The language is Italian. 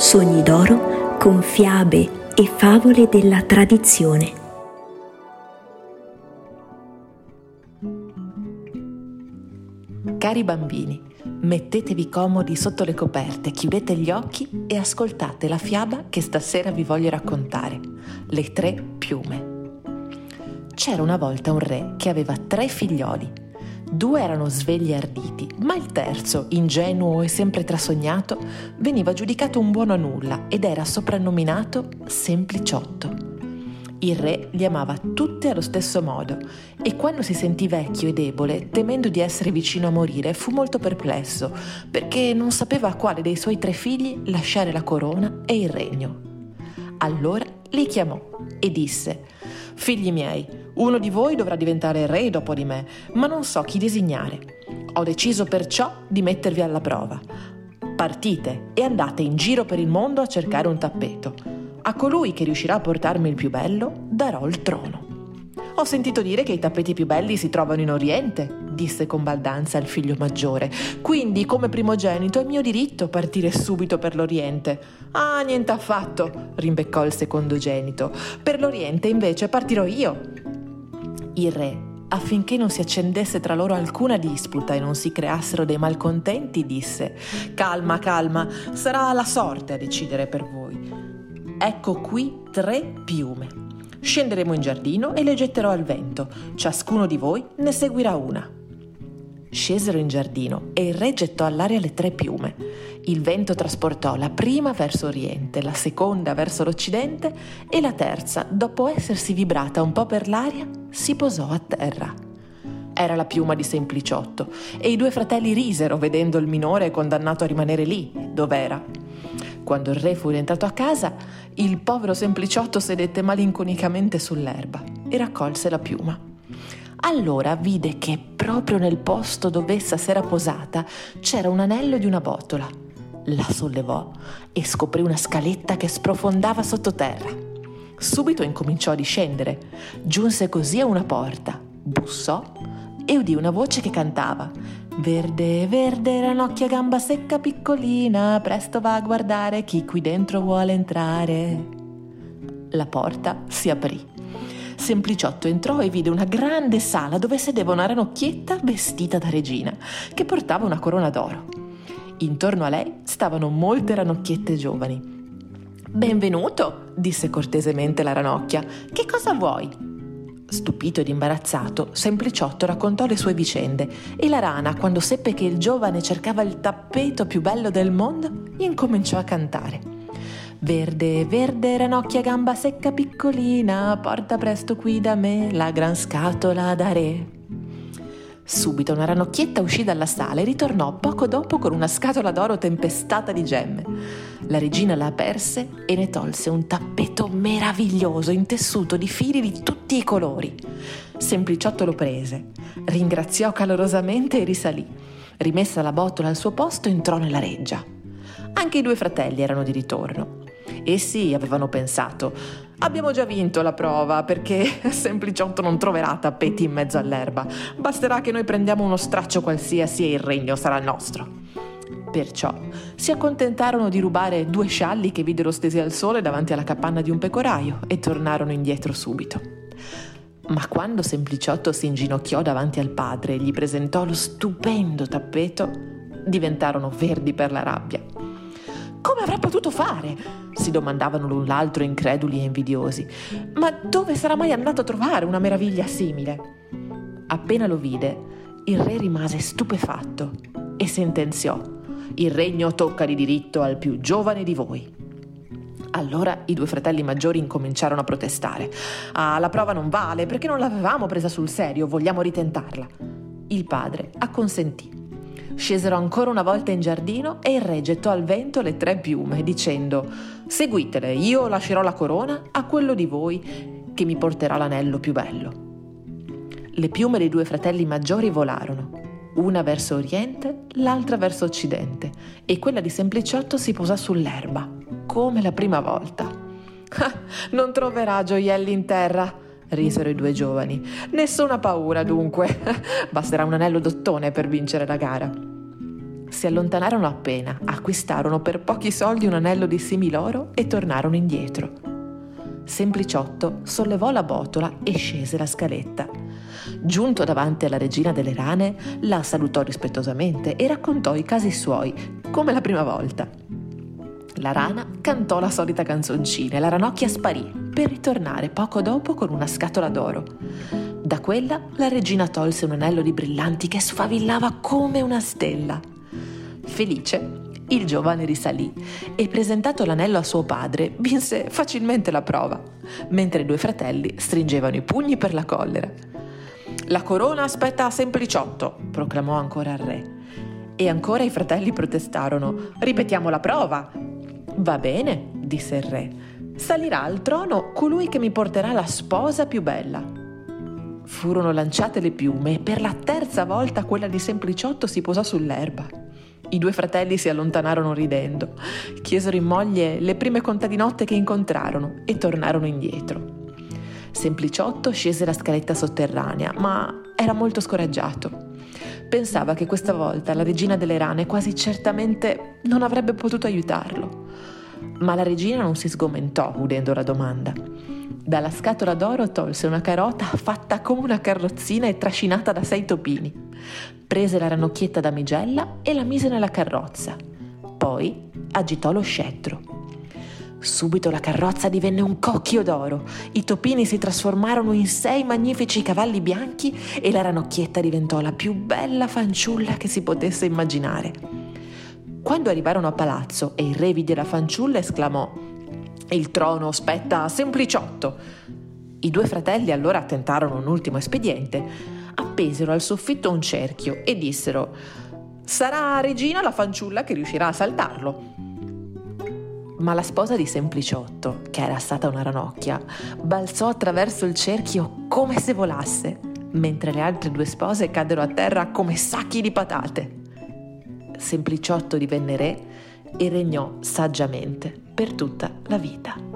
Sogni d'oro con fiabe e favole della tradizione. Cari bambini, mettetevi comodi sotto le coperte, chiudete gli occhi e ascoltate la fiaba che stasera vi voglio raccontare, Le tre piume. C'era una volta un re che aveva tre figlioli Due erano svegli e arditi, ma il terzo, ingenuo e sempre trasognato, veniva giudicato un buono a nulla ed era soprannominato Sempliciotto. Il re li amava tutti allo stesso modo e quando si sentì vecchio e debole, temendo di essere vicino a morire, fu molto perplesso perché non sapeva a quale dei suoi tre figli lasciare la corona e il regno. Allora li chiamò e disse Figli miei, uno di voi dovrà diventare re dopo di me, ma non so chi designare. Ho deciso perciò di mettervi alla prova. Partite e andate in giro per il mondo a cercare un tappeto. A colui che riuscirà a portarmi il più bello darò il trono. Ho sentito dire che i tappeti più belli si trovano in Oriente, disse con baldanza il figlio maggiore. Quindi, come primogenito, è mio diritto partire subito per l'Oriente. Ah, niente affatto, rimbeccò il secondogenito. Per l'Oriente, invece, partirò io. Il re, affinché non si accendesse tra loro alcuna disputa e non si creassero dei malcontenti, disse: Calma, calma, sarà la sorte a decidere per voi. Ecco qui tre piume. Scenderemo in giardino e le getterò al vento. Ciascuno di voi ne seguirà una. Scesero in giardino e il re gettò all'aria le tre piume. Il vento trasportò la prima verso oriente, la seconda verso l'occidente e la terza, dopo essersi vibrata un po' per l'aria, si posò a terra. Era la piuma di Sempliciotto e i due fratelli risero vedendo il minore condannato a rimanere lì, dov'era. Quando il re fu rientrato a casa, il povero sempliciotto sedette malinconicamente sull'erba e raccolse la piuma. Allora vide che proprio nel posto dove essa s'era posata c'era un anello di una botola. La sollevò e scoprì una scaletta che sprofondava sottoterra. Subito incominciò a discendere. Giunse così a una porta, bussò e udì una voce che cantava Verde, verde, ranocchia gamba secca piccolina, presto va a guardare chi qui dentro vuole entrare. La porta si aprì. Sempliciotto entrò e vide una grande sala dove sedeva una ranocchietta vestita da regina, che portava una corona d'oro. Intorno a lei stavano molte ranocchiette giovani. Benvenuto, disse cortesemente la ranocchia. Che cosa vuoi? Stupito ed imbarazzato, Sempliciotto raccontò le sue vicende e la rana, quando seppe che il giovane cercava il tappeto più bello del mondo, incominciò a cantare. Verde, verde, ranocchia gamba secca piccolina, porta presto qui da me la gran scatola da re. Subito una ranocchietta uscì dalla sala e ritornò poco dopo con una scatola d'oro tempestata di gemme. La regina la aperse e ne tolse un tappeto meraviglioso intessuto di fili di tutti i colori. Sempliciotto lo prese, ringraziò calorosamente e risalì. Rimessa la botola al suo posto, entrò nella reggia. Anche i due fratelli erano di ritorno. Essi avevano pensato, abbiamo già vinto la prova perché Sempliciotto non troverà tappeti in mezzo all'erba. Basterà che noi prendiamo uno straccio qualsiasi e il regno sarà nostro. Perciò si accontentarono di rubare due scialli che videro stesi al sole davanti alla capanna di un pecoraio e tornarono indietro subito. Ma quando Sempliciotto si inginocchiò davanti al padre e gli presentò lo stupendo tappeto, diventarono verdi per la rabbia. Come avrà potuto fare? si domandavano l'un l'altro increduli e invidiosi. Ma dove sarà mai andato a trovare una meraviglia simile? Appena lo vide, il re rimase stupefatto e sentenziò: Il regno tocca di diritto al più giovane di voi. Allora i due fratelli maggiori incominciarono a protestare. Ah, la prova non vale perché non l'avevamo presa sul serio, vogliamo ritentarla. Il padre acconsentì. Scesero ancora una volta in giardino e il re gettò al vento le tre piume, dicendo Seguitele, io lascerò la corona a quello di voi che mi porterà l'anello più bello. Le piume dei due fratelli maggiori volarono, una verso oriente, l'altra verso occidente, e quella di Sempliciotto si posò sull'erba, come la prima volta. Ah, non troverà gioielli in terra, risero i due giovani. Nessuna paura, dunque. Basterà un anello d'ottone per vincere la gara. Si allontanarono appena, acquistarono per pochi soldi un anello di similoro e tornarono indietro. Sempliciotto sollevò la botola e scese la scaletta. Giunto davanti alla regina delle rane, la salutò rispettosamente e raccontò i casi suoi, come la prima volta. La rana cantò la solita canzoncina e la ranocchia sparì, per ritornare poco dopo con una scatola d'oro. Da quella la regina tolse un anello di brillanti che sfavillava come una stella. Felice, il giovane risalì e presentato l'anello a suo padre vinse facilmente la prova, mentre i due fratelli stringevano i pugni per la collera. La corona aspetta a Sempliciotto, proclamò ancora il re. E ancora i fratelli protestarono. Ripetiamo la prova. Va bene, disse il re. Salirà al trono colui che mi porterà la sposa più bella. Furono lanciate le piume e per la terza volta quella di Sempliciotto si posò sull'erba. I due fratelli si allontanarono ridendo, chiesero in moglie le prime contadinotte che incontrarono e tornarono indietro. Sempliciotto scese la scaletta sotterranea, ma era molto scoraggiato. Pensava che questa volta la regina delle rane quasi certamente non avrebbe potuto aiutarlo. Ma la regina non si sgomentò udendo la domanda. Dalla scatola d'oro tolse una carota fatta come una carrozzina e trascinata da sei topini. Prese la ranocchietta damigella e la mise nella carrozza. Poi agitò lo scettro. Subito la carrozza divenne un cocchio d'oro, i topini si trasformarono in sei magnifici cavalli bianchi e la ranocchietta diventò la più bella fanciulla che si potesse immaginare. Quando arrivarono a palazzo e il re vide la fanciulla esclamò Il trono spetta a Sempliciotto. I due fratelli allora tentarono un ultimo espediente. Appesero al soffitto un cerchio e dissero Sarà regina la fanciulla che riuscirà a saltarlo. Ma la sposa di Sempliciotto, che era stata una ranocchia, balzò attraverso il cerchio come se volasse, mentre le altre due spose caddero a terra come sacchi di patate. Sempliciotto divenne re e regnò saggiamente per tutta la vita.